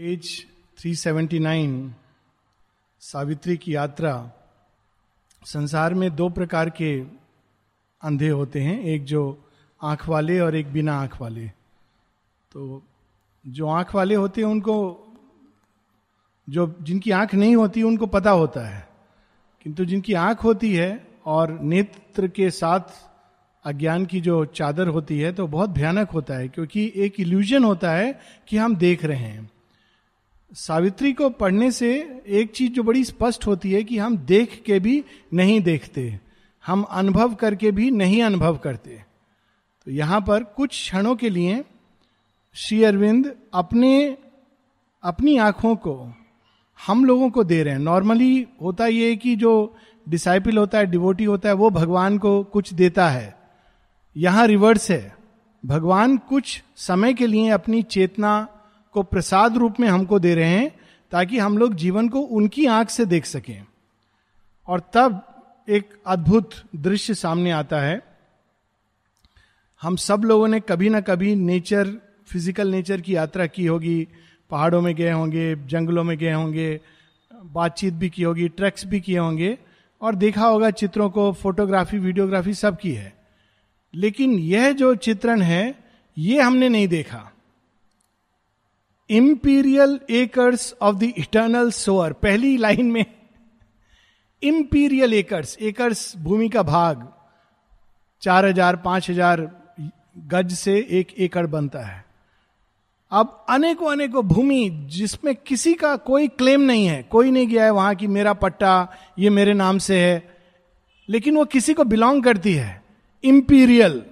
Page 379 Savitri की यात्रा। संसार में दो प्रकार के अंधे होते हैं, एक जो आँख वाले और एक बिना आँख वाले। तो जो आँख वाले होते हैं, उनको जो जिनकी आँख नहीं होती, उनको पता होता है। किंतु जिनकी आँख होती है और नेत्र के साथ अज्ञान की जो चादर होती है तो बहुत भयानक होता है, क्योंकि एक इल्यूजन होता है कि हम देख रहे हैं। सावित्री को पढ़ने से एक चीज़ जो बड़ी स्पष्ट होती है कि हम देख के भी नहीं देखते, हम अनुभव करके भी नहीं अनुभव करते। तो यहाँ पर कुछ क्षणों के लिए श्री अरविंद अपने, अपनी आँखों को हम लोगों को दे रहे हैं। नॉर्मली होता यह कि जो डिसाइपल होता है, डिवोटी होता है, वो भगवान को कुछ देता है। यहाँ रिवर्स है। भगवान कुछ समय के लिए अपनी चेतना को प्रसाद रूप में हमको दे रहे हैं ताकि हम लोग जीवन को उनकी आँख से देख सकें। और तब एक अद्भुत दृश्य सामने आता है। हम सब लोगों ने कभी ना कभी नेचर फ़िज़िकल नेचर की यात्रा की होगी। पहाड़ों में गए होंगे, जंगलों में गए होंगे, बातचीत भी की होगी ट्रैक्स भी किए होंगे। और देखा होगा चित्रों को फोटोग्राफी वीडियोग्राफी सब की है। लेकिन यह जो चित्रण है, ये हमने नहीं देखा। Imperial acres of the eternal soar पहली लाइन में इंपीरियल एकर्स एकर्स भूमि का भाग, चार हज़ार, पाँच हज़ार गज से एक एकड़ बनता है। अब अनेकों अनेकों भूमि जिसमें किसी का कोई क्लेम नहीं है, कोई नहीं गया है वहाँ की मेरा पट्टा ये मेरे नाम से है, लेकिन वो किसी को बिलोंग करती है। इंपीरियल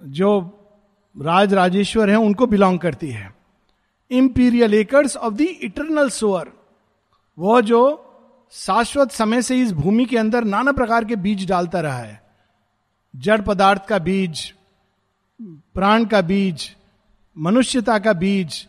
जो राज राजेश्वर है, उनको बिलोंग करती है। Imperial acres of the eternal soar वो जो शाश्वत समय से इस भूमि के अंदर नाना प्रकार के बीज डालता रहा है। जड़ पदार्थ का बीज, प्राण का बीज, मनुष्यता का बीज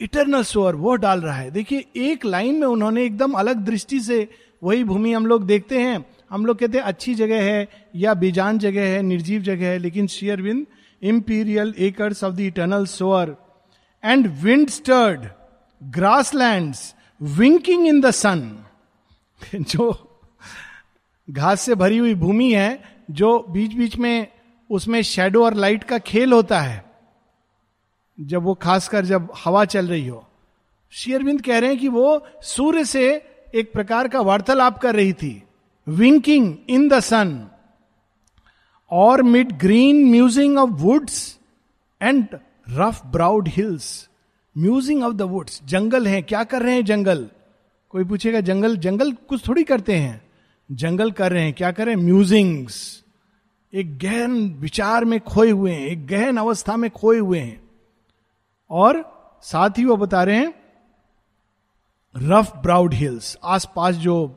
इटरनल सोअर वो डाल रहा है। देखिए, एक लाइन में उन्होंने एकदम अलग दृष्टि से वही भूमि हम लोग देखते हैं। हम लोग कहते हैं, अच्छी जगह है या बेजान जगह है, निर्जीव जगह है, लेकिन शेयरविंद acres of the eternal Zoar and wind stirred grass land winking in the सन जो घास से भरी हुई भूमि है, जो बीच बीच में उसमें शेडो और लाइट का खेल होता है, जब वो खासकर जब हवा चल रही हो। शेयरविंद कह रहे हैं कि वो सूर्य से एक प्रकार का वार्तालाप कर रही थी विंकिंग इन द सन और mid green musing of woods and rough browed hills musing of the woods जंगल है। क्या कर रहे हैं जंगल? कोई पूछेगा, जंगल जंगल कुछ थोड़ी करते हैं। जंगल कर रहे हैं। क्या कर रहे म्यूजिंग्स एक गहन विचार में खोए हुए हैं। एक गहन अवस्था में खोए हुए हैं। और साथ ही वो बता रहे हैं रफ ब्राउड हिल्स आसपास जो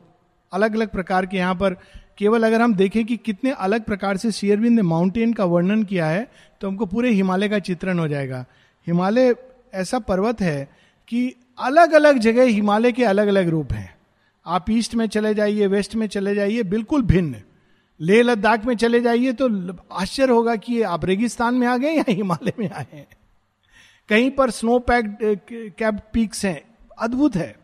अलग अलग प्रकार के यहाँ पर केवल अगर हम देखें कि कितने अलग प्रकार से शेयरविंद ने माउंटेन का वर्णन किया है तो हमको पूरे हिमालय का चित्रण हो जाएगा। हिमालय ऐसा पर्वत है कि अलग अलग जगह हिमालय के अलग अलग रूप हैं। आप ईस्ट में चले जाइए, वेस्ट में चले जाइए, बिल्कुल भिन्न। लेह लद्दाख में चले जाइए तो आश्चर्य होगा कि आप रेगिस्तान में आ गए या हिमालय में आए हैं। कहीं पर स्नो पैक कैप पीक्स हैं, अद्भुत है।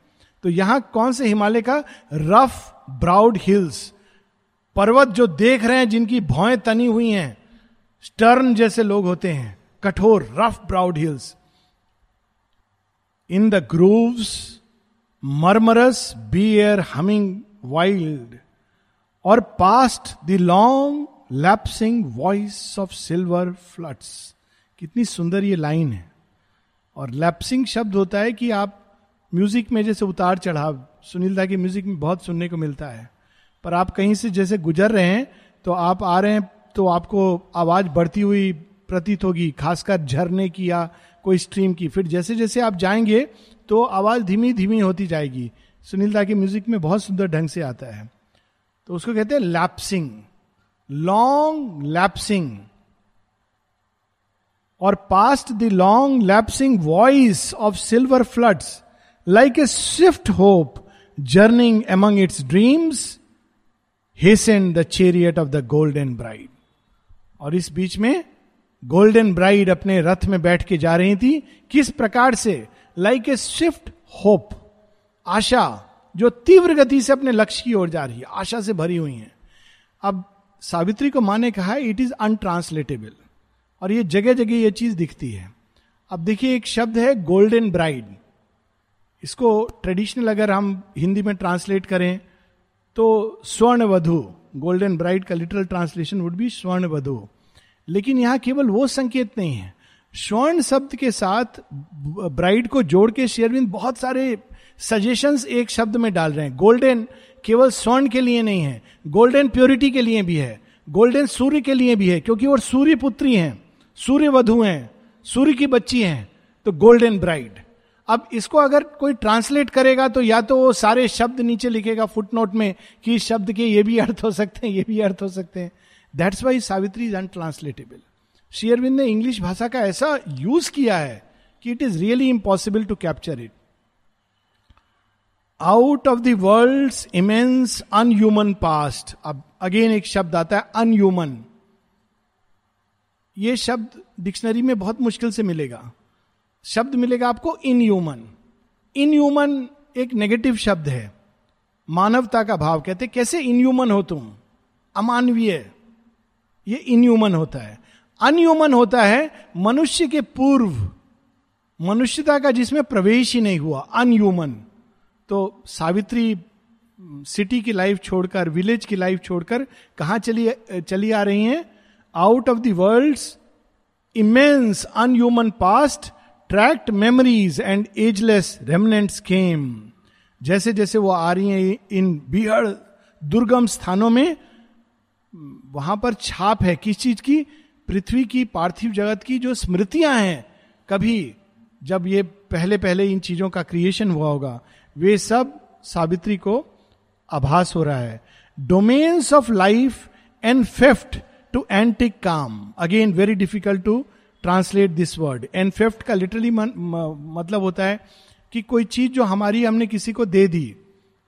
तो यहाँ कौन से हिमालय का? Rough, browed hills. पर्वत जो देख रहे हैं, जिनकी भौएँ तनी हुई हैं, स्टर्न जैसे लोग होते हैं, कठोर rough browed hills in the grooves murmurous bee air humming wild और past the long lapsing voice of silver floods कितनी सुंदर ये लाइन है। और लैप्सिंग शब्द होता है कि आप म्यूज़िक में जैसे उतार चढ़ाव, सुनील दा की म्यूज़िक में बहुत सुनने को मिलता है। पर आप कहीं से जैसे गुजर रहे हैं तो आप आ रहे हैं तो आपको आवाज़ बढ़ती हुई प्रतीत होगी, खासकर झरने की या कोई स्ट्रीम की। फिर जैसे जैसे आप जाएँगे तो आवाज़ धीमी धीमी होती जाएगी। सुनील दा की म्यूज़िक में बहुत सुंदर ढंग से आता है। तो उसको कहते हैं लैप्सिंग। Long lapsing. और past the long lapsing voice of silver floods, like a swift hope, journeying among its dreams hasten the chariot of the golden bride और इस बीच में गोल्डन ब्राइड अपने रथ में बैठ के जा रही थी। किस प्रकार से? लाइक ए स्विफ्ट होप आशा, जो तीव्र गति से अपने लक्ष्य की ओर जा रही है। आशा से भरी हुई है। अब सावित्री को माँ ने कहा इट इज़ अनट्रांसलेटेबल और ये जगह जगह ये चीज़ दिखती है। अब देखिए, एक शब्द है गोल्डन ब्राइड इसको ट्रेडिशनल अगर हम हिंदी में ट्रांसलेट करें तो स्वर्ण वधु गोल्डन ब्राइड का लिटरल ट्रांसलेशन वुड बी स्वर्ण वधु लेकिन यहाँ केवल वो संकेत नहीं है। स्वर्ण शब्द के साथ ब्राइड को जोड़ के शेयरविंद बहुत सारे सजेशंस एक शब्द में डाल रहे हैं। गोल्डन केवल स्वर्ण के लिए नहीं है। गोल्डन प्योरिटी के लिए भी है। गोल्डन सूर्य के लिए भी है, क्योंकि वो सूर्य पुत्री हैं। सूर्य वधु हैं। सूर्य की बच्ची हैं। तो गोल्डन ब्राइड अब इसको अगर कोई ट्रांसलेट करेगा तो या तो वो सारे शब्द नीचे लिखेगा फुटनोट में कि इस शब्द के ये भी अर्थ हो सकते हैं, ये भी अर्थ हो सकते हैं। That's why Savitri is untranslatable शेयरविंद ने इंग्लिश भाषा का ऐसा यूज़ किया है कि it is really impossible to capture it out of the world immense unhuman past अब अगेन एक शब्द आता है अनह्यूमन ये शब्द डिक्शनरी में बहुत मुश्किल से मिलेगा। शब्द मिलेगा आपको इनह्यूमन इनह्यूमन एक नेगेटिव शब्द है। मानवता का भाव कहते कैसे इनह्यूमन हो तुम? अमानवीय. ये इनह्यूमन होता है। अनह्यूमन होता है मनुष्य के पूर्व। मनुष्यता का जिसमें प्रवेश ही नहीं हुआ। अनह्यूमन तो सावित्री सिटी की लाइफ छोड़कर विलेज की लाइफ छोड़कर कहा चली चली आ रही हैं? Out of the world immense unhuman past tract memories and ageless remnants came जैसे जैसे वो आ रही हैं इन बिहड़ दुर्गम स्थानों में, वहाँ पर छाप है किस चीज़ की? पृथ्वी की, पार्थिव जगत की जो स्मृतियाँ हैं। कभी जब ये पहले पहले इन चीज़ों का क्रिएशन हुआ होगा, वे सब सावित्री को आभास हो रहा है। Domains of life and bereft to antique calm. Again very difficult to translate this word and bereft का लिटरली मतलब होता है कि कोई चीज़ जो हमारी हमने किसी को दे दी,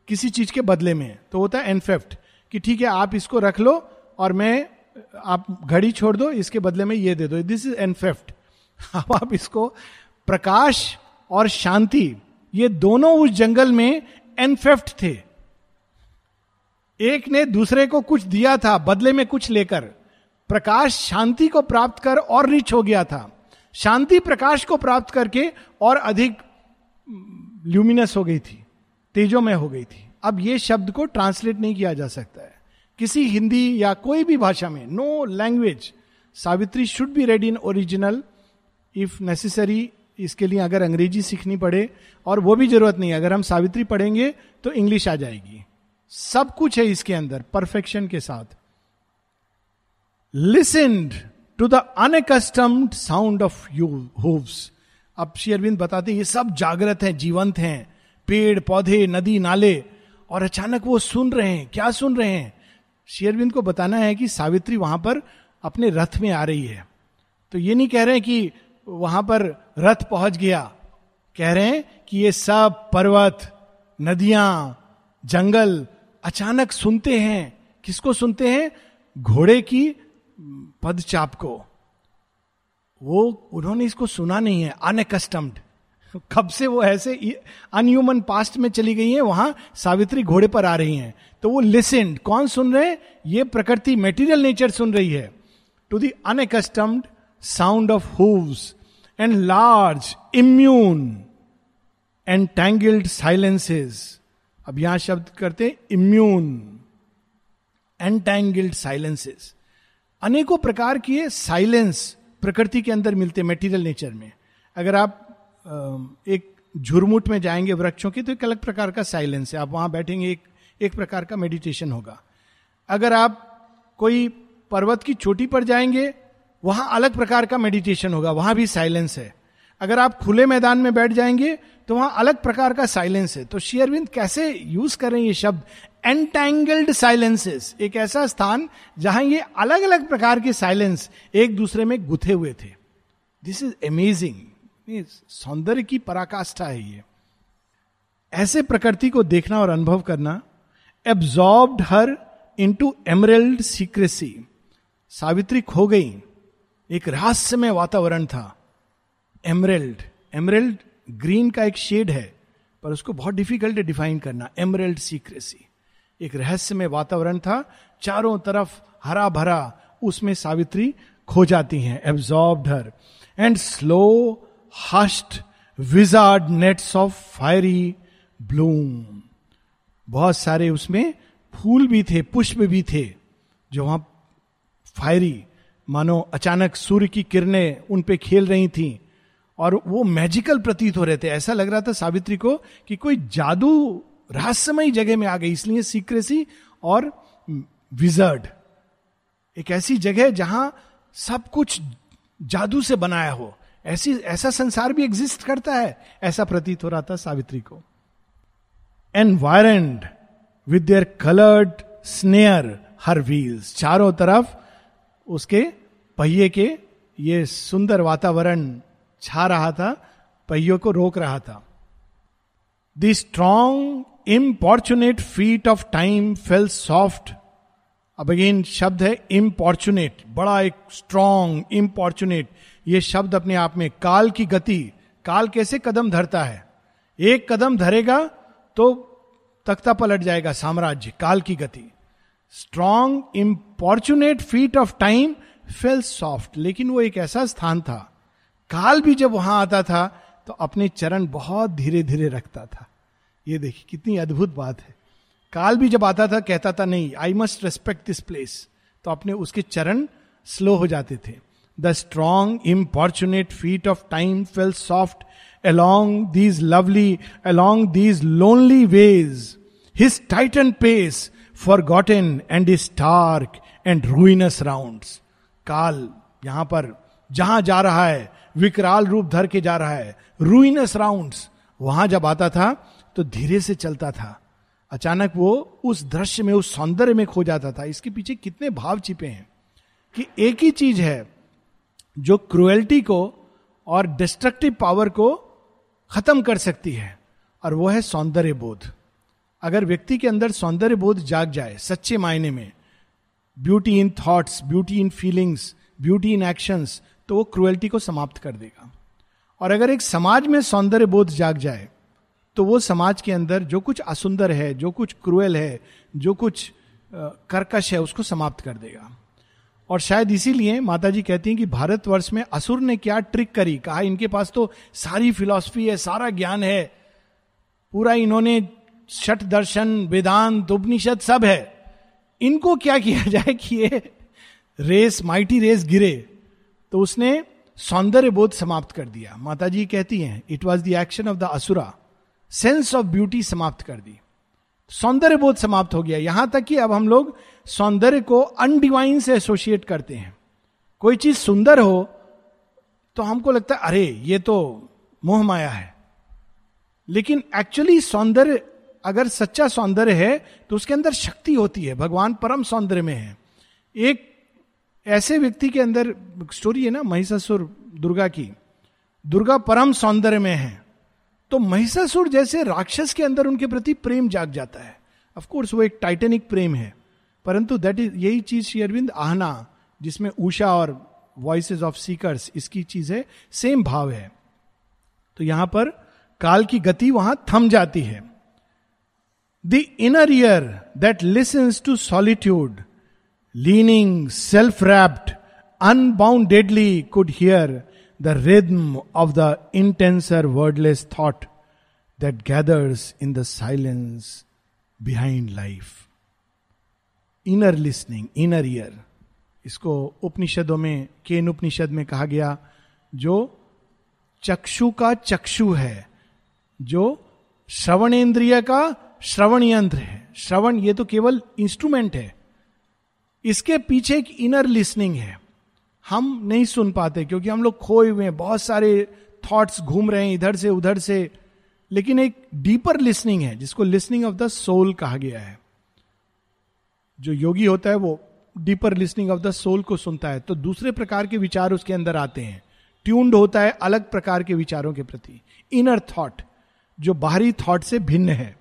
किसी चीज़ के बदले में तो होता है एनफेफ्ट कि ठीक है, आप इसको रख लो और मैं, आप घड़ी छोड़ दो, इसके बदले में ये दे दो। दिस इज़ एनफेफ्ट अब आप इसको प्रकाश और शांति, ये दोनों उस जंगल में एनफेफ्ट थे। एक ने दूसरे को कुछ दिया था, बदले में कुछ लेकर। प्रकाश शांति को प्राप्त कर और रिच हो गया था। शांति प्रकाश को प्राप्त करके और अधिक ल्यूमिनस हो गई थी, तेजो में हो गई थी। अब ये शब्द को ट्रांसलेट नहीं किया जा सकता है। किसी हिंदी या कोई भी भाषा में no language Savitri should be read in original if necessary इसके लिए अगर अंग्रेज़ी सीखनी पड़े, और वो भी ज़रूरत नहीं अगर हम सावित्री पढ़ेंगे तो इंग्लिश आ जाएगी। सब कुछ है इसके अंदर परफेक्शन के साथ। Listened to the unaccustomed sound of you hooves अब शेयरविंद बताते हैं, ये सब जागृत हैं, जीवंत हैं। पेड़, पौधे, नदी, नाले, और अचानक वो सुन रहे हैं। क्या सुन रहे हैं? शेयरविंद को बताना है कि सावित्री वहाँ पर अपने रथ में आ रही है। तो ये नहीं कह रहे हैं कि वहाँ पर रथ पहुँच गया। कह रहे हैं कि ये सब पर्वत, नदियाँ, जंगल अचानक सुनते हैं। किसको सुनते हैं? घोड़े की पदचाप को वो, उन्होंने इसको सुना नहीं है अनकस्टम्ड कब से वो ऐसे अनह्यूमन पास्ट में चली गई है, वहाँ सावित्री घोड़े पर आ रही हैं। तो वो लिसेंड कौन सुन रहे हैं? ये प्रकृति मेटीरियल नेचर सुन रही है। To the unaccustomed sound of hooves and large immune and tangled silences अब यहाँ शब्द करते हैं इम्यून एंटैंगल्ड साइलेंसेस अनेकों प्रकार के साइलेंस प्रकृति के अंदर मिलते मेटीरियल नेचर में। अगर आप एक झुरमुट में जाएँगे वृक्षों की तो एक अलग प्रकार का साइलेंस है। आप वहाँ बैठेंगे, एक एक प्रकार का मेडिटेशन होगा। अगर आप कोई पर्वत की चोटी पर जाएँगे, वहाँ अलग प्रकार का मेडिटेशन होगा, वहाँ भी साइलेंस है। अगर आप खुले मैदान में बैठ जाएँगे तो वहाँ अलग प्रकार का साइलेंस है। तो शेयरविंद कैसे यूज़ कर ये शब्द? एंटेंगल्ड साइलेंसेस एक ऐसा स्थान जहाँ ये अलग अलग प्रकार के साइलेंस एक दूसरे में गुथे हुए थे। दिस इज़ अमेजिंग सौंदर्य की पराकाष्ठा है ये। ऐसे प्रकृति को देखना और अनुभव करना absorbed her into emerald secrecy Savitri खो गई। एक रहस्यमय वातावरण था। एमरेल्ड एमरेल्ड ग्रीन का एक शेड है, पर उसको बहुत डिफ़िकल्ट डिफाइन करना एमरेल्ड सीक्रेसी एक रहस्यमय वातावरण था। चारों तरफ़ हरा भरा उसमें सावित्री खो जाती हैं absorb her and slow hushed wizard nets of fiery bloom बहुत सारे उसमें फूल भी थे, पुष्प भी थे, जो वहाँ फायरी मानो अचानक सूर्य की किरणें उन पे खेल रही थी। और वो मैजिकल प्रतीत हो रहे थे। ऐसा लग रहा था सावित्री को कि कोई जादू रहस्यमय जगह में आ गई, इसलिए सीक्रेसी और विजर्ड एक ऐसी जगह जहाँ सब कुछ जादू से बनाया हो। ऐसी, ऐसा संसार भी एग्जिस्ट करता है, ऐसा प्रतीत हो रहा था सावित्री को। Environed with their coloured snare her wheels चारों तरफ़ उसके पहिए के ये सुंदर वातावरण छा रहा था, पहियों को रोक रहा था। The strong importunate feet of time fell soft अब अगेन शब्द है इम्पॉर्चुनेट बड़ा एक स्ट्रॉन्ग इम्पॉर्चुनेट ये शब्द अपने आप में काल की गति, काल कैसे कदम धरता है? एक कदम धरेगा तो तख्ता पलट जाएगा साम्राज्य, काल की गति। Strong importunate feet of time fell soft लेकिन वो एक ऐसा स्थान था। काल भी जब वहाँ आता था तो अपने चरण बहुत धीरे धीरे रखता था। ये देखिए कितनी अद्भुत बात है। काल भी जब आता था कहता था नहीं I must respect this place तो अपने उसके चरण स्लो हो जाते थे। The strong importunate feet of time fell soft along these lovely, along these lonely ways, his tightened pace, forgotten and his stark and ruinous rounds. काल यहाँ पर जहाँ जा रहा है विकराल रूप धर के जा रहा है रूइनस राउंड वहाँ जब आता था तो धीरे से चलता था। अचानक वो उस दृश्य में, उस सौंदर्य में खो जाता था। इसके पीछे कितने भाव छिपे हैं कि एक ही चीज़ है जो क्रुएल्टी को और डिस्ट्रक्टिव पावर को खत्म कर सकती है, और वो है सौंदर्य बोध अगर व्यक्ति के अंदर सौंदर्य बोध जाग जाए सच्चे मायने में beauty in thoughts beauty in feelings beauty in actions तो वो क्रुएल्टी को समाप्त कर देगा। और अगर एक समाज में सौंदर्य बोध जाग जाए तो वो समाज के अंदर जो कुछ असुंदर है, जो कुछ क्रुएल है, जो कुछ कर्कश है, उसको समाप्त कर देगा। और शायद इसीलिए माता जी कहती हैं कि भारतवर्ष में असुर ने क्या ट्रिक करी? कहा, इनके पास तो सारी फिलॉसफी है, सारा ज्ञान है। पूरा इन्होंने छठ दर्शन, वेदांत, उपनिषद सब है। इनको क्या किया जाए कि ये रेस, माइटी रेस गिरे? तो उसने सौंदर्य बोध समाप्त कर दिया। माता जी कहती हैं it was the action of the asura sense of beauty समाप्त कर दी। सौंदर्य बोध समाप्त हो गया। यहाँ तक कि अब हम लोग सौंदर्य को अनडिवाइन से एसोसिएट करते हैं। कोई चीज़ सुंदर हो तो हमको लगता है, अरे, ये तो मोह माया है। लेकिन एक्चुअली सौंदर्य, अगर सच्चा सौंदर्य है तो उसके अंदर शक्ति होती है। भगवान परम सौंदर्य में है। एक ऐसे व्यक्ति के अंदर स्टोरी है ना, महिषासुर दुर्गा की। दुर्गा परम सौंदर्य में है। तो महिषासुर जैसे राक्षस के अंदर उनके प्रति प्रेम जाग जाता है। ऑफकोर्स वो एक टाइटेनिक प्रेम है। परंतु दैट इज़ यही चीज़ श्री अरविंद आहना जिसमें उषा और वॉइसेस ऑफ़ सीकर्स इसकी चीज़ है सेम भाव है। तो यहाँ पर काल की गति वहाँ थम जाती है। The inner ear that listens to solitude leaning self wrapped unboundedly could hear the rhythm of the intenser, wordless thought that gathers in the silence behind life. Inner listening inner ear इसको उपनिषदों में, केन उपनिषद में कहा गया, जो चक्षु का चक्षु है, जो श्रवणेन्द्रिय का श्रवण यंत्र है। श्रवण ये तो केवल इंस्ट्रूमेंट है। इसके पीछे एक इनर लिसनिंग है। हम नहीं सुन पाते, क्योंकि हम लोग खोए हुए हैं, बहुत सारे थॉट्स घूम रहे हैं इधर से, उधर से। लेकिन एक डीपर लिसनिंग है, जिसको लिसनिंग ऑफ़ द सोल कहा गया है। जो योगी होता है, वो deeper listening of the soul को सुनता है। तो दूसरे प्रकार के विचार उसके अंदर आते हैं। ट्यून्ड होता है अलग प्रकार के विचारों के प्रति। इनर थॉट जो बाहरी थॉट से भिन्न है,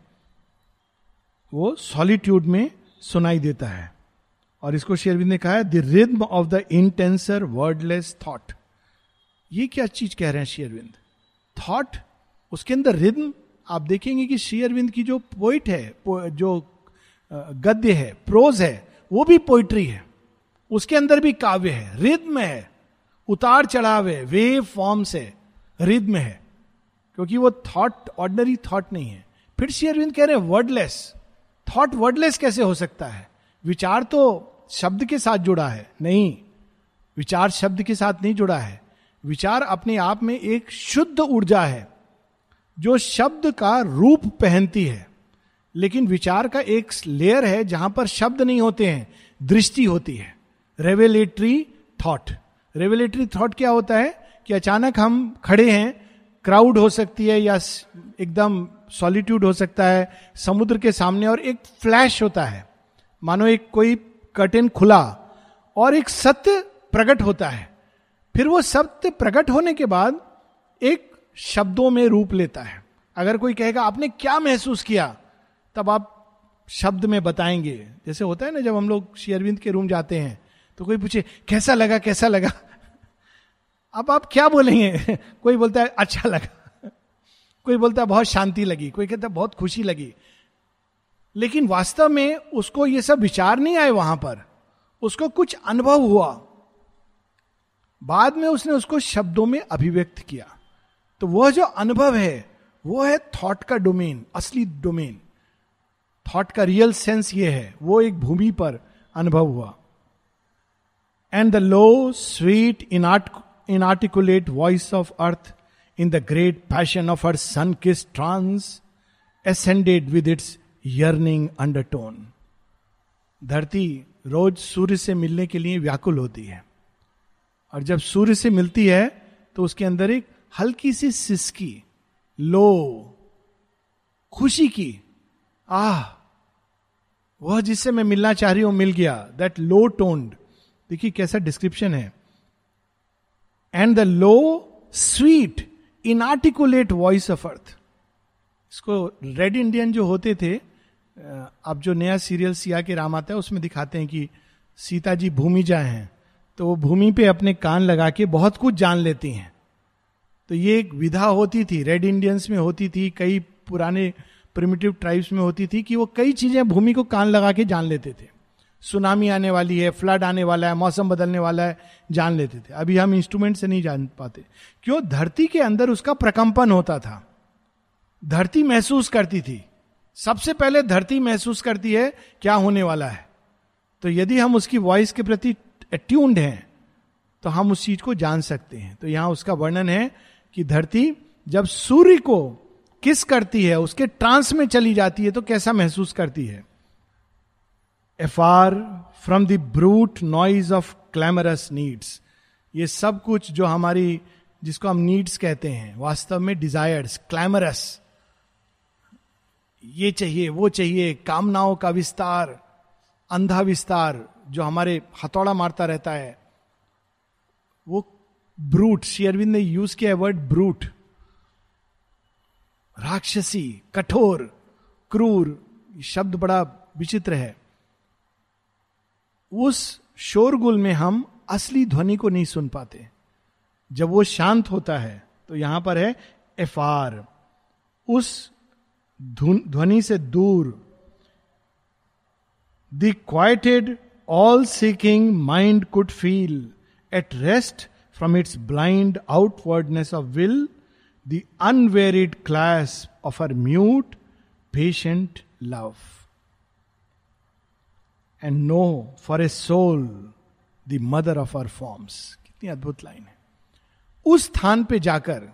वो सॉलिट्यूड में सुनाई देता है। और इसको शेरविंद ने कहा है the rhythm of the intenser wordless thought ये क्या चीज़ कह रहे हैं शेयरविंद थॉट उसके अंदर रिद्म आप देखेंगे कि शेयरविंद की जो पोइट है जो गद्य है प्रोज है, वो भी पोइट्री है। उसके अंदर भी काव्य है रिद्म है, उतार चढ़ाव है वे फॉर्म से रिद्म है। क्योंकि वो थॉट ऑर्डनरी थॉट नहीं है। फिर शेयरविंद कह रहे हैं वर्डलेस थॉट वर्डलेस कैसे हो सकता है? विचार तो शब्द के साथ जुड़ा है। नहीं, विचार शब्द के साथ नहीं जुड़ा है। विचार अपने आप में एक शुद्ध ऊर्जा है, जो शब्द का रूप पहनती है। लेकिन विचार का एक लेयर है, जहाँ पर शब्द नहीं होते हैं, दृष्टि होती है। रेवेलेटरी थॉट रेवेलेटरी थॉट क्या होता है? कि अचानक हम खड़े हैं क्राउड हो सकती है या एकदम सॉलिट्यूड हो सकता है, समुद्र के सामने और एक फ्लैश होता है। मानो एक कोई कर्टेन खुला और एक सत्य प्रकट होता है। फिर वो सत्य प्रकट होने के बाद एक शब्दों में रूप लेता है। अगर कोई कहेगा, आपने क्या महसूस किया? तब आप शब्द में बताएँगे। जैसे होता है ना, जब हम लोग शेयरविंद के रूम जाते हैं तो कोई पूछे, कैसा लगा कैसा लगा? अब आप क्या बोलेंगे? कोई बोलता है अच्छा लगा। कोई बोलता है, बहुत शांति लगी। कोई कहता है, बहुत खुशी लगी। लेकिन वास्तव में उसको ये सब विचार नहीं आए वहाँ पर। उसको कुछ अनुभव हुआ। बाद में उसने उसको शब्दों में अभिव्यक्त किया। तो वह जो अनुभव है, वो है थॉट का डोमेन असली डोमेन थॉट का रियल सेंस ये है, वो एक भूमि पर अनुभव हुआ। And the low sweet in art inarticulate voice of earth in the great passion of her sun kiss trance ascended with its yearning undertone धरती रोज सूर्य से मिलने के लिए व्याकुल होती है। और जब सूर्य से मिलती है तो उसके अंदर एक हल्की सी सिसकी, लो, खुशी की, आह, वह जिससे मैं मिलना चाह रही हूँ, मिल गया दैट लो टोन्ड देखिए कैसा डिस्क्रिप्शन है। And the low sweet inarticulate voice of earth इसको रेड इंडियन जो होते थे अब जो नया सीरियल सिया के राम आता है, उसमें दिखाते हैं कि सीता जी भूमि जाए हैं तो वो भूमि पे अपने कान लगा के बहुत कुछ जान लेती हैं। तो ये एक विधा होती थी रेड इंडियंस में होती थी, कई पुराने प्रिमिटिव ट्राइब्स में होती थी कि वो कई चीज़ें भूमि को कान लगा के जान लेते थे। सुनामी आने वाली है, फ्लड आने वाला है, मौसम बदलने वाला है, जान लेते थे। अभी हम इंस्ट्रूमेंट से नहीं जान पाते। क्यों? धरती के अंदर उसका प्रकंपन होता था। धरती महसूस करती थी। सबसे पहले धरती महसूस करती है, क्या होने वाला है। तो यदि हम उसकी वॉइस के प्रति अट्यून्ड हैं तो हम उस चीज़ को जान सकते हैं। तो यहाँ उसका वर्णन है कि धरती जब सूर्य को किस करती है, उसके ट्रांस में चली जाती है तो कैसा महसूस करती है? Far from the brute noise of clamorous needs ये सब कुछ जो हमारी, जिसको हम नीड्स कहते हैं, वास्तव में डिजायर्स क्लैमरस ये चाहिए, वो चाहिए, कामनाओं का विस्तार, अंधा विस्तार जो हमारे हथौड़ा मारता रहता है। वो ब्रूट शेयरविंद ने यूज़ किया वर्ड ब्रूट राक्षसी, कठोर, क्रूर शब्द बड़ा विचित्र है। उस शोरगुल में हम असली ध्वनि को नहीं सुन पाते। जब वो शांत होता है तो यहाँ पर है एफ़ आर उस ध्वनि से दूर। The quieted all seeking mind could feel at rest from its blind outwardness of will the unvaried clasp of her mute patient love and know for a soul the mother of her forms कितनी अद्भुत line है। उस स्थान पे जाकर,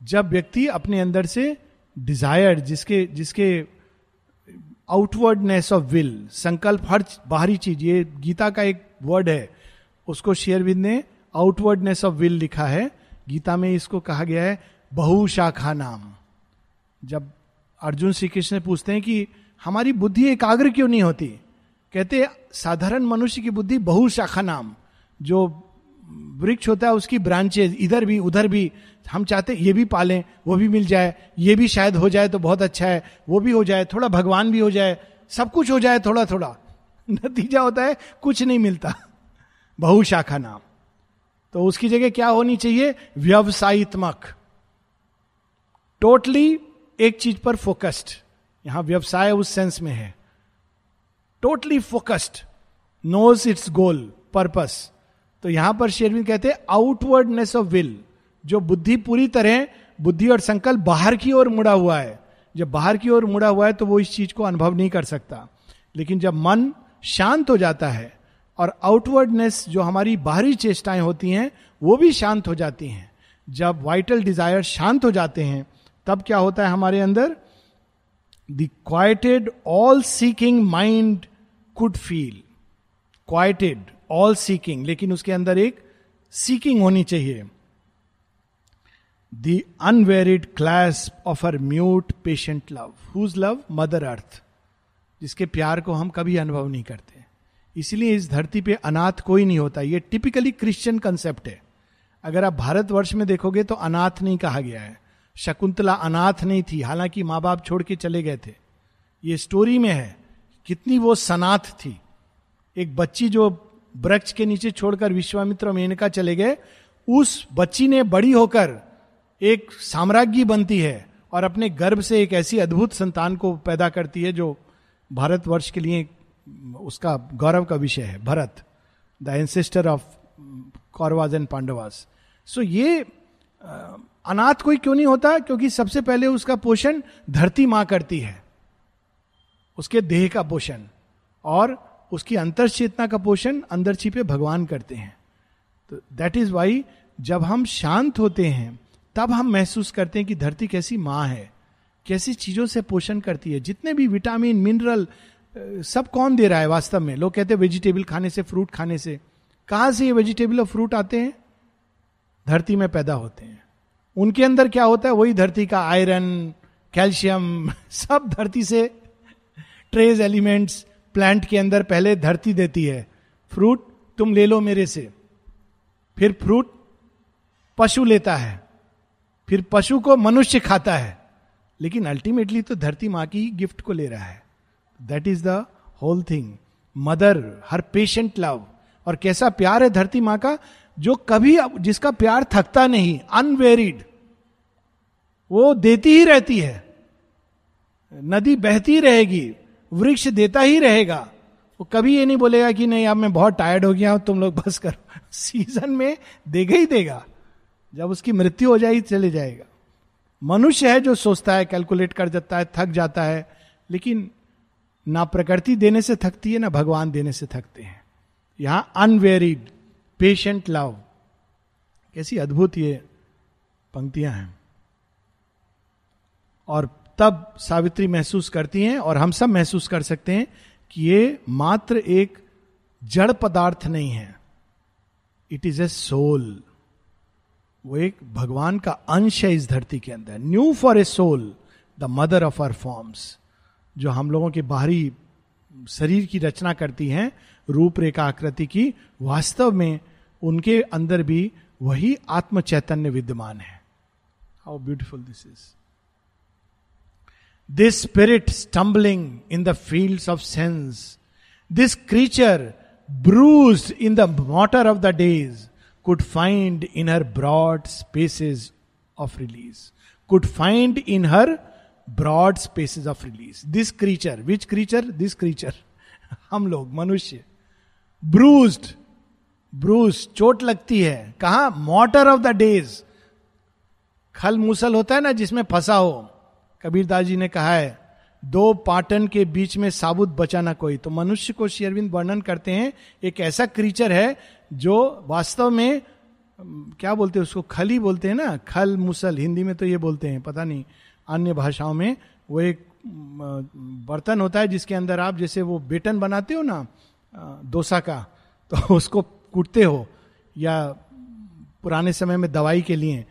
जब व्यक्ति अपने अंदर से डिज़ायर जिसके जिसके आउटवर्डनेस ऑफ़ विल संकल्प, हर बाहरी चीज़, ये गीता का एक वर्ड है, उसको शेयरविंद ने आउटवर्डनेस ऑफ़ विल लिखा है। गीता में इसको कहा गया है बहुशाखा नाम जब अर्जुन श्री कृष्ण पूछते हैं कि हमारी बुद्धि एकाग्र क्यों नहीं होती? कहते साधारण मनुष्य की बुद्धि बहुशाखा नाम जो वृक्ष होता है, उसकी ब्रांचेज इधर भी, उधर भी, हम चाहते ये भी पालें, वो भी मिल जाए, ये भी शायद हो जाए तो बहुत अच्छा है, वो भी हो जाए, थोड़ा भगवान भी हो जाए, सब कुछ हो जाए थोड़ा थोड़ा नतीजा होता है कुछ नहीं मिलता, बहुशाखा नाम। तो उसकी जगह क्या होनी चाहिए? व्यवसायित्मक। टोटली एक चीज़ पर फोकस्ड यहाँ व्यवसाय उस सेंस में है। Totally focused knows its goal purpose तो यहाँ पर शेरविन कहते हैं आउटवर्डनेस ऑफ़ विल जो बुद्धि पूरी तरह, बुद्धि और संकल्प बाहर की ओर मुड़ा हुआ है। जब बाहर की ओर मुड़ा हुआ है तो वो इस चीज़ को अनुभव नहीं कर सकता। लेकिन जब मन शांत हो जाता है, और आउटवर्डनेस जो हमारी बाहरी चेष्टाएँ होती हैं, वो भी शांत हो जाती हैं। जब वाइटल डिज़ायर शांत हो जाते हैं, तब क्या होता है हमारे अंदर? The quieted all seeking mind could feel quieted all seeking लेकिन उसके अंदर एक सीकिंग होनी चाहिए। The unvaried clasp of her mute patient love whose love mother earth जिसके प्यार को हम कभी अनुभव नहीं करते। इसलिए इस धरती पे अनाथ कोई नहीं होता। ये टिपिकली क्रिश्चियन कंसेप्ट है। अगर आप भारतवर्ष में देखोगे तो अनाथ नहीं कहा गया है। शकुंतला अनाथ नहीं थी, हालाँकि माँ बाप छोड़ के चले गए थे। ये स्टोरी में है, कितनी वो सनाथ थी। एक बच्ची जो वृक्ष के नीचे छोड़कर विश्वामित्र मेनका चले गए। उस बच्ची ने बड़ी होकर एक साम्राज्ञी बनती है और अपने गर्भ से एक ऐसी अद्भुत संतान को पैदा करती है जो भारतवर्ष के लिए उसका गौरव का विषय है। Bharat the ancestor of Kauravas and Pandavas so ये अनाथ कोई क्यों नहीं होता? क्योंकि सबसे पहले उसका पोषण धरती माँ करती है। उसके देह का पोषण। और उसकी अंतर चेतना का पोषण अंदर छिपे भगवान करते हैं। तो दैट इज़ वाई जब हम शांत होते हैं, तब हम महसूस करते हैं कि धरती कैसी माँ है, कैसी चीज़ों से पोषण करती है। जितने भी विटामिन मिनरल सब कौन दे रहा है वास्तव में? लोग कहते हैं वेजिटेबल खाने से फ्रूट खाने से। कहाँ से ये वेजिटेबल और फ्रूट आते हैं? धरती में पैदा होते हैं। उनके अंदर क्या होता है? वही धरती का आयरन कैल्शियम सब धरती से ट्रेस एलिमेंट्स प्लांट के अंदर पहले धरती देती है। फ्रूट तुम ले लो मेरे से। फिर फ्रूट पशु लेता है। फिर पशु को मनुष्य खाता है। लेकिन अल्टीमेटली तो धरती माँ की गिफ्ट को ले रहा है। That is the whole thing mother her patient love और कैसा प्यार है धरती माँ का, जो कभी जिसका प्यार थकता नहीं अनवेरिड वो देती ही रहती है। नदी बहती रहेगी। वृक्ष देता ही रहेगा। वो कभी ये नहीं बोलेगा कि नहीं, अब मैं बहुत टायर्ड हो गया हूँ, तुम लोग बस करो। सीज़न में देगा ही देगा। जब उसकी मृत्यु हो जाएगी, चले जाएगा। मनुष्य है जो सोचता है कैलकुलेट कर जाता है, थक जाता है, लेकिन ना प्रकृति देने से थकती है, ना भगवान देने से थकते हैं। यहाँ अनवेरिड पेशेंट लव कैसी अद्भुत ये पंक्तियाँ हैं। और तब सावित्री महसूस करती हैं और हम सब महसूस कर सकते हैं कि ये मात्र एक जड़ पदार्थ नहीं है। इट इज़ ए सोल वो एक भगवान का अंश है इस धरती के अंदर। Knew for a soul the mother of her forms जो हम लोगों के बाहरी शरीर की रचना करती हैं, रूपरेखा आकृति की, वास्तव में उनके अंदर भी वही आत्म चैतन्य विद्यमान है। How beautiful this is this spirit stumbling in the field of sense this creature bruised in the mortar of the days could find in her broad spaces of release could find in her broad spaces of release this creature which creature this creature हम लोग, मनुष्य। Bruges Bruges चोट लगती है। कहा? Motor of the days खल मुसल होता है ना जिसमें फंसा हो। कबीरदास जी ने कहा है, दो पाटन के बीच में साबुत बचा ना कोई। तो मनुष्य को शेरविंद वर्णन करते हैं, एक ऐसा क्रीचर है जो वास्तव में क्या बोलते हैं उसको, खली बोलते हैं ना? खल, मुसल, हिंदी में तो ये बोलते हैं, पता नहीं, अन्य भाषाओं में। वो एक बर्तन होता है जिसके अंदर आप जैसे वो बेटन बनाते हो ना डोसा का तो उसको कूटते हो, या पुराने समय में दवाई के लिए।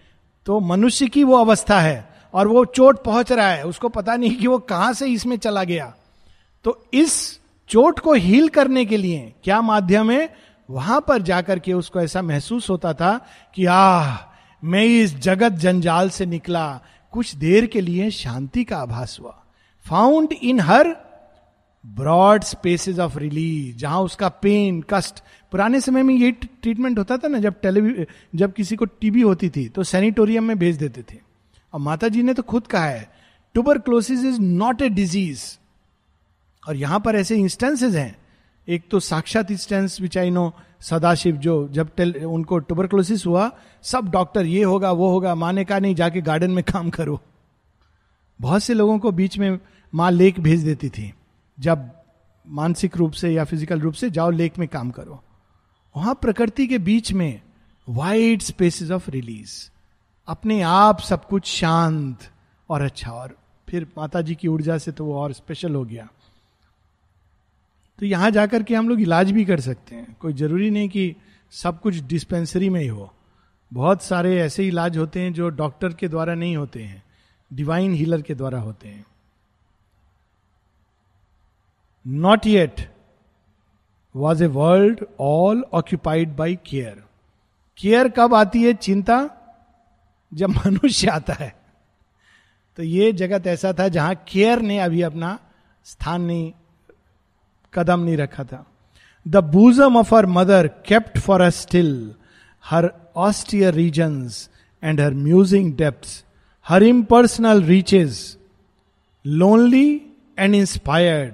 तो मनुष्य की वो अवस्था है। और वो चोट पहुँच रहा है, उसको पता नहीं कि वो कहाँ से इसमें चला गया। तो इस चोट को हील करने के लिए क्या माध्यम है? वहाँ पर जाकर के उसको ऐसा महसूस होता था कि, आह, मैं इस जगत जंजाल से निकला। कुछ देर के लिए शांति का आभास हुआ। Found in her broad spaces of release जहाँ उसका पेन कष्ट। पुराने समय में ये ट्रीटमेंट होता था ना, जब टेलीविज़न जब किसी को टीबी होती थी तो सैनिटोरियम में भेज देते थे। और माता जी ने तो खुद कहा है tuberculosis is not a disease और यहाँ पर ऐसे इंस्टेंसेज हैं। एक तो साक्षात instance which I know Sadashiv जो जब टेल, उनको ट्यूबरक्लोसिस हुआ सब डॉक्टर ये होगा वो होगा माने का नहीं जाके गार्डन में काम करो। बहुत से लोगों को बीच में माँ लेक भेज देती थी जब मानसिक रूप से या फ़िज़िकल रूप से जाओ लेक में काम करो। वहाँ प्रकृति के बीच में वाइड स्पेसिस ऑफ़ रिलीज़ अपने आप सब कुछ शांत और अच्छा। और फिर माता जी की ऊर्जा से तो वो और स्पेशल हो गया। तो यहाँ जाकर के हम लोग इलाज भी कर सकते हैं। कोई ज़रूरी नहीं कि सब कुछ डिस्पेंसरी में ही हो। बहुत सारे ऐसे इलाज होते हैं जो डॉक्टर के द्वारा नहीं होते हैं। डिवाइन हीलर के द्वारा होते हैं। Not yet was a world all occupied by care care कब आती है? चिंता जब मनुष्य आता है तो ये जगत ऐसा था जहाँ केयर ने अभी अपना स्थान नहीं, कदम नहीं रखा था। The bosom of her mother kept for a still her austere regions and her musing depth her impersonal reaches lonely and inspired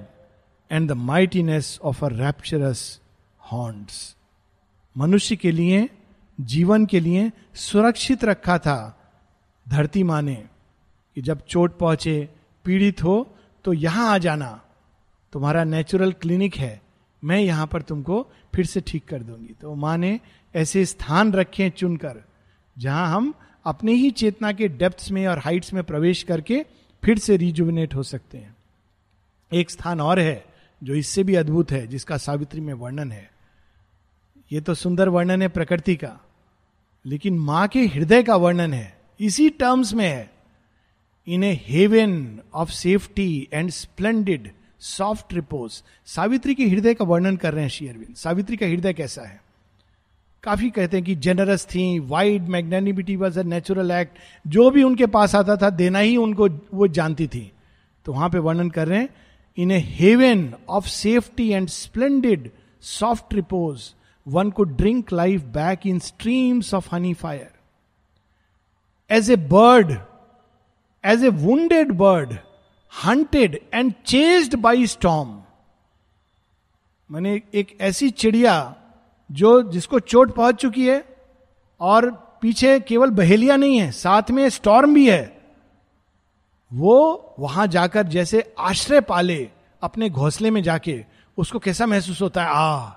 and the mightiness of a rapturous hounds मनुष्य के लिए जीवन के लिए सुरक्षित रखा था। धरती माँ ने कि जब चोट पहुँचे, पीड़ित हो तो यहाँ आ जाना। तुम्हारा नेचुरल क्लिनिक है। मैं यहाँ पर तुमको फिर से ठीक कर दूँगी। तो माँ ने ऐसे स्थान रखे चुनकर, जहाँ हम अपने ही चेतना के डेप्थ्स में और हाइट्स में प्रवेश करके फिर से रिजुविनेट हो सकते हैं। एक स्थान और है, जो इससे भी अद्भुत है, जिसका सावित्री में वर्णन है। ये तो सुंदर वर्णन है प्रकृति का, लेकिन माँ के हृदय का वर्णन है, इसी टर्म्स में है। In a haven of safety and splendid soft repose Savitri के हृदय का वर्णन कर रहे हैं शेयरविंद सावित्री का हृदय कैसा है? काफ़ी कहते हैं कि जेनरस थी wide magnanimity was a natural act जो भी उनके पास आता था, देना ही उनको, वो जानती थी। तो वहाँ पे वर्णन कर रहे हैं in a haven of safety and splendid soft repose one could drink life back in streams of honey fire as a bird as a wounded bird hunted and chased by storm मैंने एक ऐसी चिड़िया जो जिसको चोट पहुँच चुकी है और पीछे केवल बहेलिया नहीं है, साथ में स्टॉर्म भी है, वो वहाँ जाकर जैसे आश्रय पाले अपने घोंसले में जाके, उसको कैसा महसूस होता है? आ,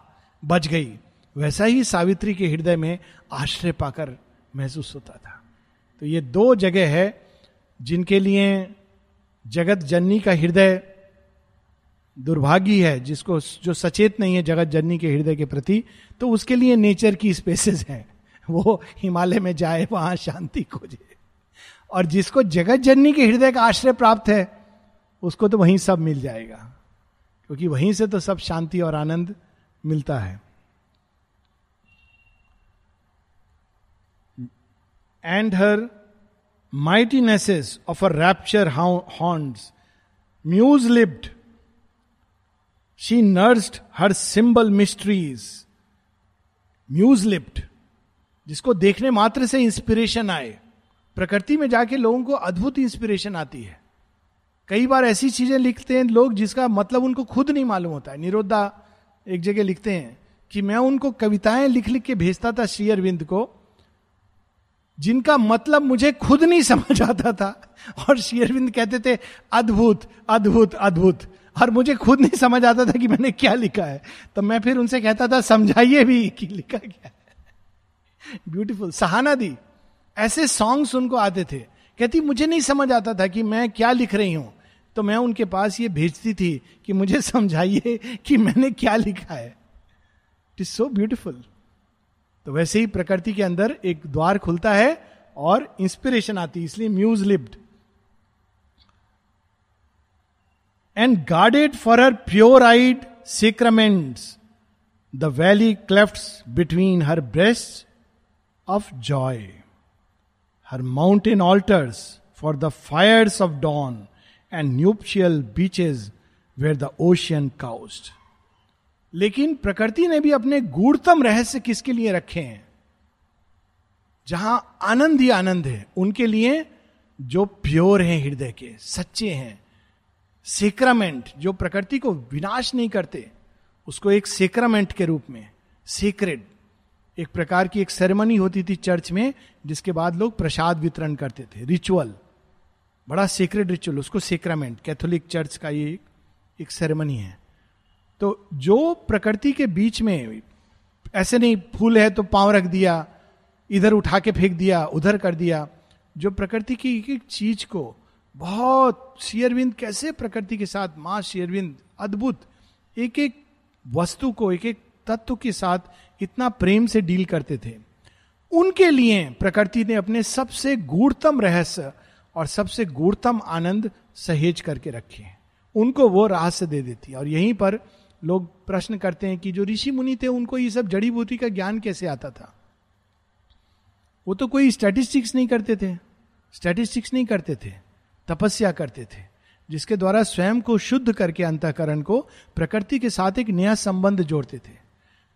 बच गई। वैसा ही सावित्री के हृदय में आश्रय पाकर महसूस होता था। तो ये दो जगह है जिनके लिए जगत जननी का हृदय दुर्भाग्य है, जिसको जो सचेत नहीं है जगत जननी के हृदय के प्रति तो उसके लिए नेचर की स्पेसेस हैं। वो हिमालय में जाए, वहाँ शांति खोजे। और जिसको जगत जननी के हृदय का आश्रय प्राप्त है, उसको तो वहीं सब मिल जाएगा। क्योंकि वहीं से तो सब शांति और आनंद मिलता है। And her mightinesses of a rapture hounds muse lipped she nursed her symbol mysteries muse lipped जिसको देखने मात्र से इंस्पिरेशन आए। प्रकृति में जाके लोगों को अद्भुत इंस्पिरेशन आती है। कई बार ऐसी चीज़ें लिखते हैं लोग जिसका मतलब उनको खुद नहीं मालूम होता है। निरोधा एक जगह लिखते हैं कि मैं उनको कविताएँ लिख लिख के भेजता था श्री अरविंद को जिनका मतलब मुझे खुद नहीं समझ आता था। और श्री अरविंद कहते थे, अद्भुत अद्भुत अद्भुत। और मुझे खुद नहीं समझ आता था कि मैंने क्या लिखा है। तो मैं फिर उनसे कहता था, समझाइए भी कि लिखा क्या है? ब्यूटीफुल सहाना दी। ऐसे सॉन्ग्स उनको आते थे। कहती, मुझे नहीं समझ आता था कि मैं क्या लिख रही हूँ। तो मैं उनके पास ये भेजती थी कि मुझे समझाइए कि मैंने क्या लिखा है। इट इज़ सो ब्यूटिफुल तो वैसे ही प्रकृति के अंदर एक द्वार खुलता है और इंस्पिरेशन आती है, इसलिए muse lipped and guarded for her pure eyed sacraments the valley cleft between her breast of joy her mountain altars for the fires of dawn and nuptial beaches where the ocean couched लेकिन प्रकृति ने भी अपने गूढ़तम रहस्य किसके लिए रखे हैं? जहाँ आनंद ही आनंद है, उनके लिए जो प्योर हैं हृदय के, सच्चे हैं सेक्रामेंट जो प्रकृति को विनाश नहीं करते, उसको एक सेक्रामेंट के रूप में सीक्रेट एक प्रकार की एक सेरेमनी होती थी चर्च में, जिसके बाद लोग प्रसाद वितरण करते थे रिचुअल बड़ा सीक्रेट रिचुअल उसको सेक्रामेंट कैथोलिक चर्च का ये एक सेरेमनी है। तो जो प्रकृति के बीच में ऐसे नहीं, फूल है तो पाँव रख दिया, इधर उठा के फेंक दिया, उधर कर दिया, जो प्रकृति की एक एक चीज़ को बहुत शेयरविंद, कैसे प्रकृति के साथ, माँ शेयरविंद, अद्भुत, एक एक वस्तु को, एक एक तत्व के साथ इतना प्रेम से डील करते थे। उनके लिए प्रकृति ने अपने सबसे गूढ़तम रहस्य और सबसे गूढ़तम आनंद सहेज करके रखे हैं। उनको वो रहस्य दे देती है। और यहीं पर लोग प्रश्न करते हैं कि जो ऋषि मुनि थे, उनको ये सब जड़ी बूटी का ज्ञान कैसे आता था? वो तो कोई स्टैटिस्टिक्स नहीं करते थे। स्टैटिस्टिक्स नहीं करते थे, तपस्या करते थे, जिसके द्वारा स्वयं को शुद्ध करके अंतकरण को प्रकृति के साथ एक नया संबंध जोड़ते थे।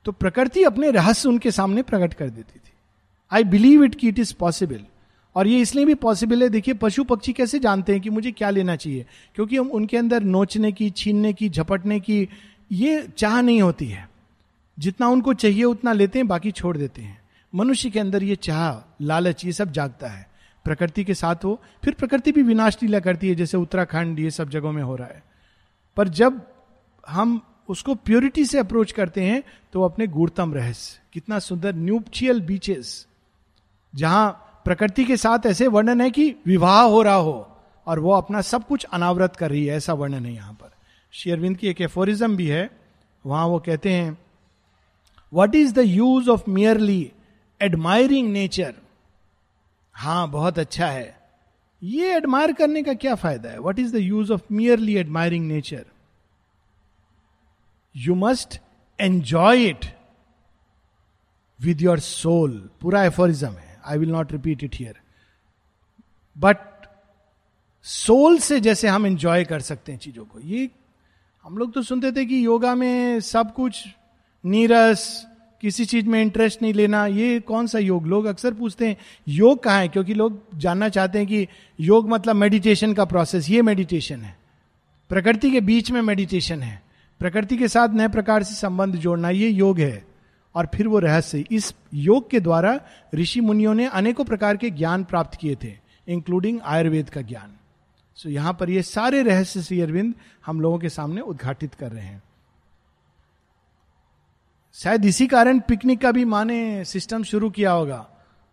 तो प्रकृति अपने रहस्य उनके सामने प्रकट कर देती थी। आई बिलीव इट की इट इज़ पॉसिबल और ये इसलिए भी पॉसिबल है, देखिए, पशु पक्षी कैसे जानते हैं कि मुझे क्या लेना चाहिए? क्योंकि हम उनके अंदर नोचने की, छीनने की, झपटने की ये चाह नहीं होती है। जितना उनको चाहिए, उतना लेते हैं, बाकी छोड़ देते हैं। मनुष्य के अंदर ये चाह, लालच, ये सब जागता है। प्रकृति के साथ हो, फिर प्रकृति भी विनाश लीला करती है, जैसे उत्तराखंड, ये सब जगहों में हो रहा है। पर जब हम उसको प्योरिटी से अप्रोच करते हैं तो अपने गुड़तम रहस्य, कितना सुंदर न्यूपचियल बीचेस जहाँ प्रकृति के साथ ऐसे वर्णन है कि विवाह हो रहा हो, और वो अपना सब कुछ अनावरत कर रही है, ऐसा वर्णन है यहाँ पर। शेयरविंद की एक एफोरिज्म भी है, वहाँ वो कहते हैं what is the use of merely admiring nature हाँ, बहुत अच्छा है। ये एडमायर करने का क्या फ़ायदा है? What is the use of merely admiring nature you must enjoy it with your soul पूरा एफोरिज्म है। I will not repeat it here but soul से जैसे हम एंजॉय कर सकते हैं चीज़ों को। ये हम लोग तो सुनते थे कि योगा में सब कुछ नीरस, किसी चीज़ में इंटरेस्ट नहीं लेना, ये कौन सा योग? लोग अक्सर पूछते हैं, योग कहाँ है? क्योंकि लोग जानना चाहते हैं कि योग मतलब मेडिटेशन का प्रोसेस ये मेडिटेशन है। प्रकृति के बीच में मेडिटेशन है। प्रकृति के साथ नए प्रकार से संबंध जोड़ना, ये योग है। और फिर वो रहस्य, इस योग के द्वारा ऋषि मुनियों ने अनेकों प्रकार के ज्ञान प्राप्त किए थे इंक्लूडिंग आयुर्वेद का ज्ञान। सो so, यहाँ पर ये सारे रहस्य श्री अरविंद हम लोगों के सामने उद्घाटित कर रहे हैं। शायद इसी कारण पिकनिक का भी माने सिस्टम शुरू किया होगा।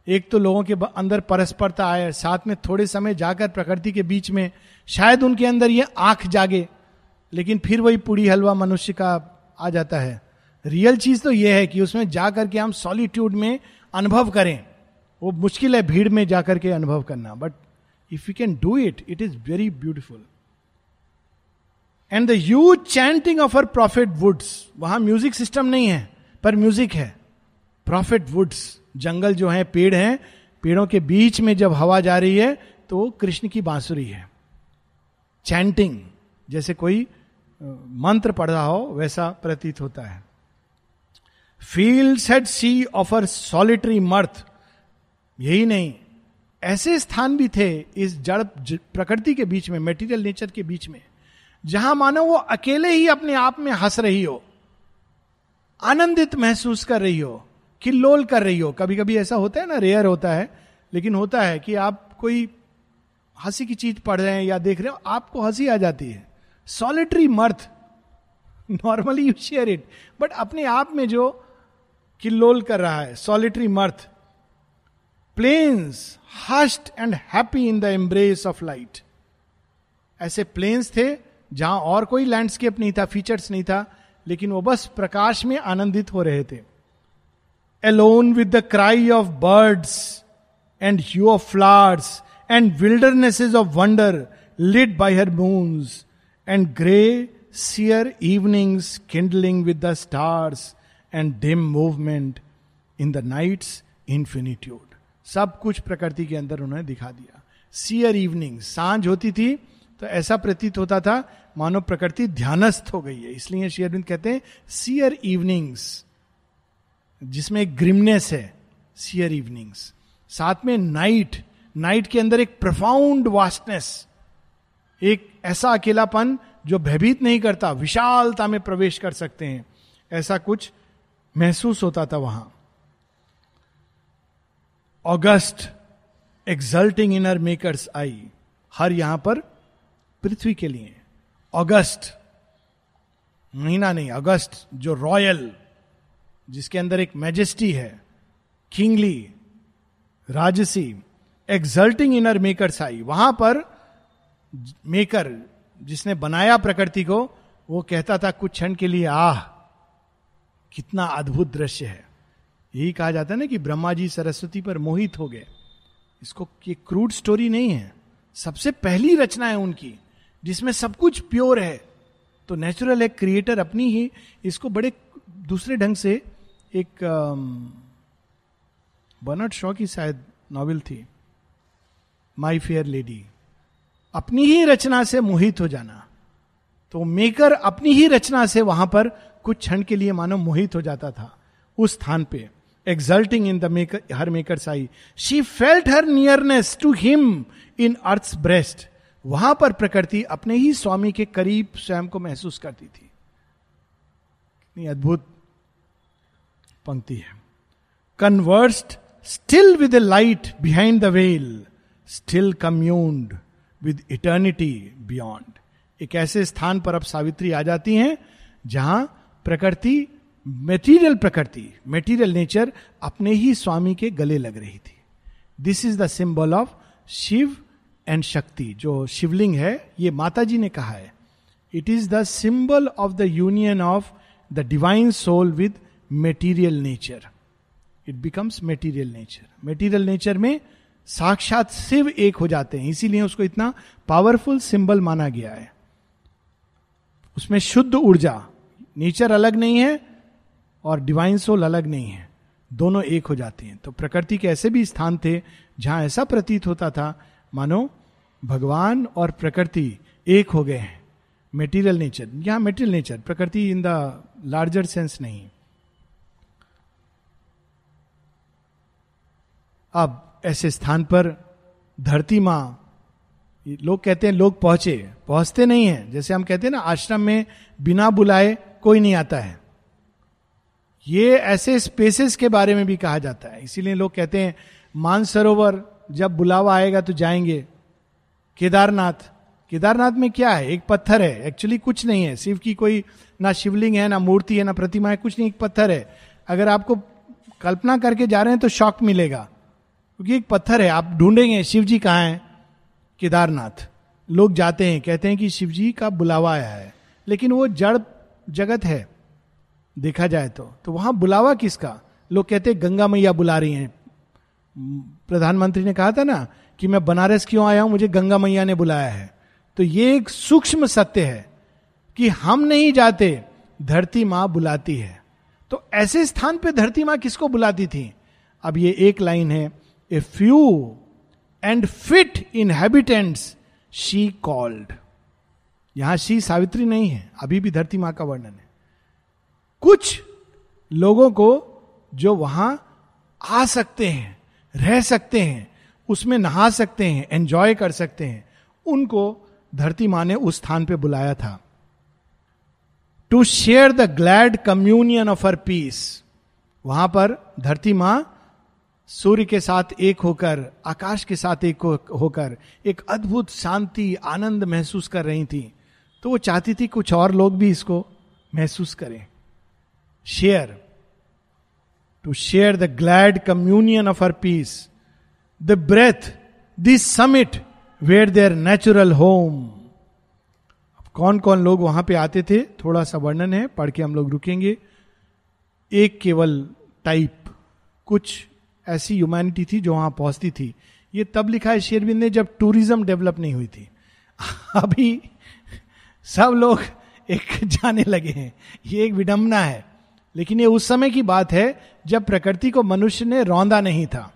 एक तो लोगों के अंदर परस्परता आए साथ में थोड़े समय जाकर प्रकृति के बीच में शायद उनके अंदर ये आँख जागे लेकिन फिर वही पूरी हलवा मनुष्य का आ जाता है। रियल चीज़ तो यह है कि उसमें जाकर के हम सॉलिट्यूड में अनुभव करें। वो मुश्किल है भीड़ में जाकर के अनुभव करना but if you can do it it is very beautiful and the huge chanting of her prophet woods वहाँ म्यूज़िक सिस्टम नहीं है, पर म्यूज़िक है। प्रॉफिट वुड्स जंगल जो है, पेड़ हैं, पेड़ों के बीच में जब हवा जा रही है तो कृष्ण की बांसुरी है। चैंटिंग जैसे कोई मंत्र पढ़ रहा हो, वैसा प्रतीत होता है। Field set see offer solitary mirth यही नहीं ऐसे स्थान भी थे इस जड़ प्रकृति के बीच में मेटीरियल नेचर के बीच में, जहाँ मानो वो अकेले ही अपने आप में हंस रही हो, आनंदित महसूस कर रही हो किल्लोल कर रही हो। कभी कभी ऐसा होता है ना रेयर होता है, लेकिन होता है कि आप कोई हँसी की चीज़ पढ़ रहे हैं या देख रहे हो, आपको हँसी आ जाती है। Solitary mirth normally you share it but अपने आप में जो किल्लोल कर रहा है solitary mirth plains hushed and happy in the embrace of light ऐसे प्लेन्स थे, जहाँ और कोई लैंडस्केप नहीं था फीचर्स नहीं था, लेकिन वो बस प्रकाश में आनंदित हो रहे थे। Alone with the cry of birds and hue of flowers and wildernesses of wonder lit by her moons and grey sere evenings kindling with the stars and dim movement in the night's infinitude सब कुछ प्रकृति के अंदर उन्होंने दिखा दिया। Share evening साँझ होती थी तो ऐसा प्रतीत होता था, मानो प्रकृति ध्यानस्थ हो गई है। इसलिए शेयरबिंद कहते हैं सियर इवनिंग्स जिसमें एक ग्रिमनेस है सियर इवनिंग्स साथ में नाइट नाइट के अंदर एक प्रफाउंड वास्टनेस एक ऐसा अकेलापन जो भयभीत नहीं करता, विशालता में प्रवेश कर सकते हैं। ऐसा कुछ महसूस होता था वहाँ। August exulting in her maker's eye her यहाँ पर पृथ्वी के लिए। अगस्त महीना नहीं अगस्त जो रॉयल जिसके अंदर एक मैजेस्टी है किंगली राजसी एक्सल्टिंग इनर मेकर्स आई वहाँ पर मेकर जिसने बनाया प्रकृति को, वो कहता था, कुछ क्षण के लिए, आह, कितना अद्भुत दृश्य है। यही कहा जाता है ना कि ब्रह्मा जी सरस्वती पर मोहित हो गए। इसको, ये क्रूड स्टोरी नहीं है। सबसे पहली रचना है उनकी, जिसमें सब कुछ प्योर है। तो नेचुरल है क्रिएटर अपनी ही, इसको बड़े दूसरे ढंग से एक बर्नट शॉ की शायद नॉवेल थी। माई फेयर लेडी अपनी ही रचना से मोहित हो जाना। तो मेकर अपनी ही रचना से वहाँ पर कुछ क्षण के लिए मानो मोहित हो जाता था, उस स्थान पे। Exulting in the maker her maker sigh she felt her nearness to him in earth breast वहाँ पर प्रकृति अपने ही स्वामी के करीब स्वयं को महसूस करती थी। कितनी अद्भुत पंक्ति है। Conversed still with light behind the veil still communed with eternity beyond एक ऐसे स्थान पर अब सावित्री आ जाती हैं जहाँ प्रकृति मेटीरियल प्रकृति मेटीरियल नेचर अपने ही स्वामी के गले लग रही थी this is the symbol of Shiva and Shakti जो शिवलिंग है ये माता जी ने कहा है it is the symbol of the union of the divine soul with material nature it becomes material nature material nature में साक्षात शिव एक हो जाते हैं इसीलिए उसको इतना पावरफुल सिंबल माना गया है उसमें शुद्ध ऊर्जा नेचर अलग नहीं है और डिवाइन सोल अलग नहीं है। दोनों एक हो जाते हैं। तो प्रकृति के ऐसे भी स्थान थे जहाँ ऐसा प्रतीत होता था, मानो भगवान और प्रकृति एक हो गए हैं। मेटीरियल नेचर यहाँ मेटीरियल नेचर प्रकृति इन द लार्जर सेंस नहीं। अब ऐसे स्थान पर धरती माँ, लोग कहते हैं लोग पहुँचे, पहुँचते नहीं है। जैसे हम कहते हैं ना, आश्रम में बिना बुलाए कोई नहीं आता है। ये ऐसे स्पेसेस के बारे में भी कहा जाता है। इसीलिए लोग कहते हैं, मानसरोवर जब बुलावा आएगा तो जाएँगे। केदारनाथ केदारनाथ में क्या है? एक पत्थर है। एक्चुअली कुछ नहीं है। शिव की कोई ना शिवलिंग है, ना मूर्ति है, ना प्रतिमा है, कुछ नहीं, एक पत्थर है। अगर आपको कल्पना करके जा रहे हैं तो शौक मिलेगा। क्योंकि एक पत्थर है। आप ढूंढेंगे शिव जी कहाँ हैं? केदारनाथ। लोग जाते हैं, कहते हैं कि शिव जी का बुलावा आया है। लेकिन वो जड़ जगत है। देखा जाए तो। तो वहाँ बुलावा किसका? लोग कहते गंगा मैया बुला रही हैं। प्रधानमंत्री ने कहा था ना कि मैं बनारस क्यों आया हूँ, मुझे गंगा मैया ने बुलाया है। तो ये एक सूक्ष्म सत्य है कि हम नहीं जाते, धरती माँ बुलाती है। तो ऐसे स्थान पे धरती माँ किसको बुलाती थी? अब ये एक लाइन है a few and fit inhabitants she called यहाँ शी सावित्री नहीं है, अभी भी धरती माँ का वर्णन है। कुछ लोगों को जो वहाँ आ सकते हैं, रह सकते हैं, उसमें नहा सकते हैं एंजॉय कर सकते हैं, उनको धरती माँ ने उस स्थान पे बुलाया था। To share the glad communion of her peace वहाँ पर धरती माँ सूर्य के साथ एक होकर, आकाश के साथ एक होकर एक अद्भुत शांति, आनंद महसूस कर रही थी। तो वो चाहती थी कुछ और लोग भी इसको महसूस करें। Share to share the glad communion of her peace the breathe this summit where their natural home कौन कौन लोग वहाँ पे आते थे? थोड़ा सा वर्णन है, पढ़ के हम लोग रुकेंगे। एक केवल टाइप कुछ ऐसी ह्यूमैनिटी थी जो वहाँ पहुँचती थी। ये तब लिखा है शेरविंद ने जब टूरिज़्म डेवलप नहीं हुई थी। अभी सब लोग एक जाने लगे हैं। ये एक विडंबना है। लेकिन ये उस समय की बात है जब प्रकृति को मनुष्य ने रौंदा नहीं था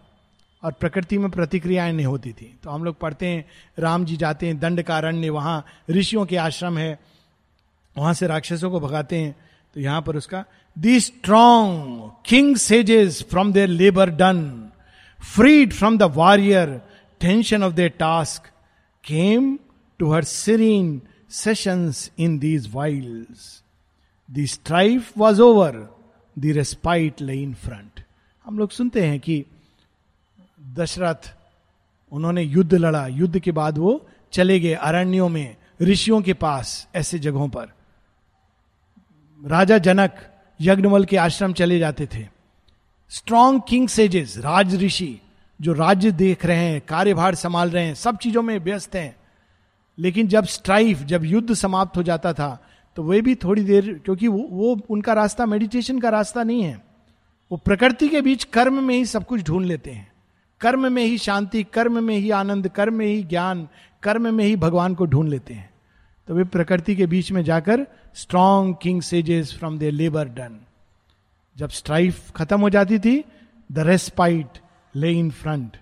और प्रकृति में प्रतिक्रियाएँ नहीं होती थी। तो हम लोग पढ़ते हैं, राम जी जाते हैं दंड कारण्य वहाँ ऋषियों के आश्रम है, वहाँ से राक्षसों को भगाते हैं तो यहाँ पर उसका the strong king sages from their labour done freed from the warrior tension of their task came to her serene sessions in these wild the strife was over the respite lay in front हम लोग सुनते हैं कि दशरथ, उन्होंने युद्ध लड़ा। युद्ध के बाद वो चले गए अरण्यों में, ऋषियों के पास, ऐसे जगहों पर। राजा जनक यज्ञवल के आश्रम चले जाते थे। स्ट्रॉन्ग किंग सेजेस राज ऋषि, जो राज्य देख रहे हैं, कार्यभार संभाल रहे हैं, सब चीज़ों में व्यस्त हैं। लेकिन जब स्ट्राइफ जब युद्ध समाप्त हो जाता था तो वे भी थोड़ी देर क्योंकि वो, वो उनका रास्ता मेडिटेशन का रास्ता नहीं है। वो प्रकृति के बीच कर्म में ही सब कुछ ढूंढ लेते हैं। कर्म में ही शांति कर्म में ही आनंद कर्म में ही ज्ञान कर्म में ही भगवान को ढूंढ लेते हैं। तो वे प्रकृति के बीच में जाकर strong king sages from they labour done जब स्ट्राइफ खत्म हो जाती थी the respite lay in front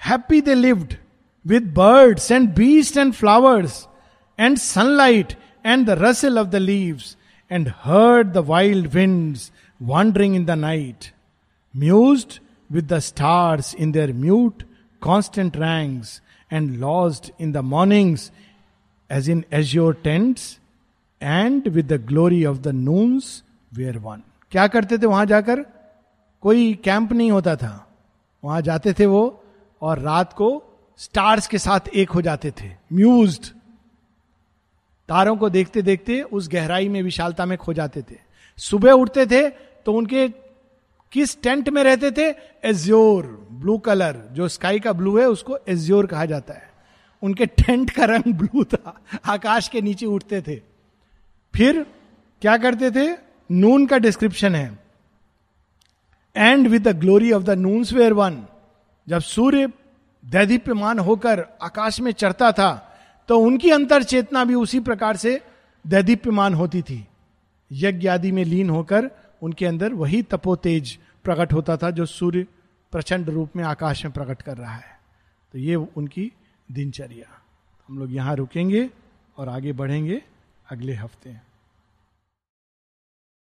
happy they lived with birds and beast and flowers and sunlight and the rustle of the leaves and heard the wild winds wandering in the night, mused with the stars in their mute, constant ranks, and lost in the mornings as in azure tents, and with the glory of the noons were one. क्या करते थे वहाँ जाकर कोई camp नहीं होता था वहाँ जाते थे वो और रात को स्टार्स के साथ एक हो जाते थे म्यूज्ड तारों को देखते देखते उस गहराई में विशालता में खो जाते थे। सुबह उठते थे तो उनके किस टेंट में रहते थे? Azure, blue colour. जो स्काई का ब्लू है, उसको एज्योर कहा जाता है। उनके टेंट का रंग ब्लू था। आकाश के नीचे उठते थे। फिर क्या करते थे? नून का डिस्क्रिप्शन है। And with the glory of the noon where one जब सूर्य दैदीप्यमान होकर आकाश में चढ़ता था तो उनकी अंतर चेतना भी उसी प्रकार से दैदीप्यमान होती थी। यज्ञ आदि में लीन होकर उनके अंदर वही तपोतेज प्रकट होता था जो सूर्य प्रचंड रूप में आकाश में प्रकट कर रहा है। तो ये उनकी दिनचर्या। हम लोग यहाँ रुकेंगे और आगे बढ़ेंगे अगले हफ़्ते।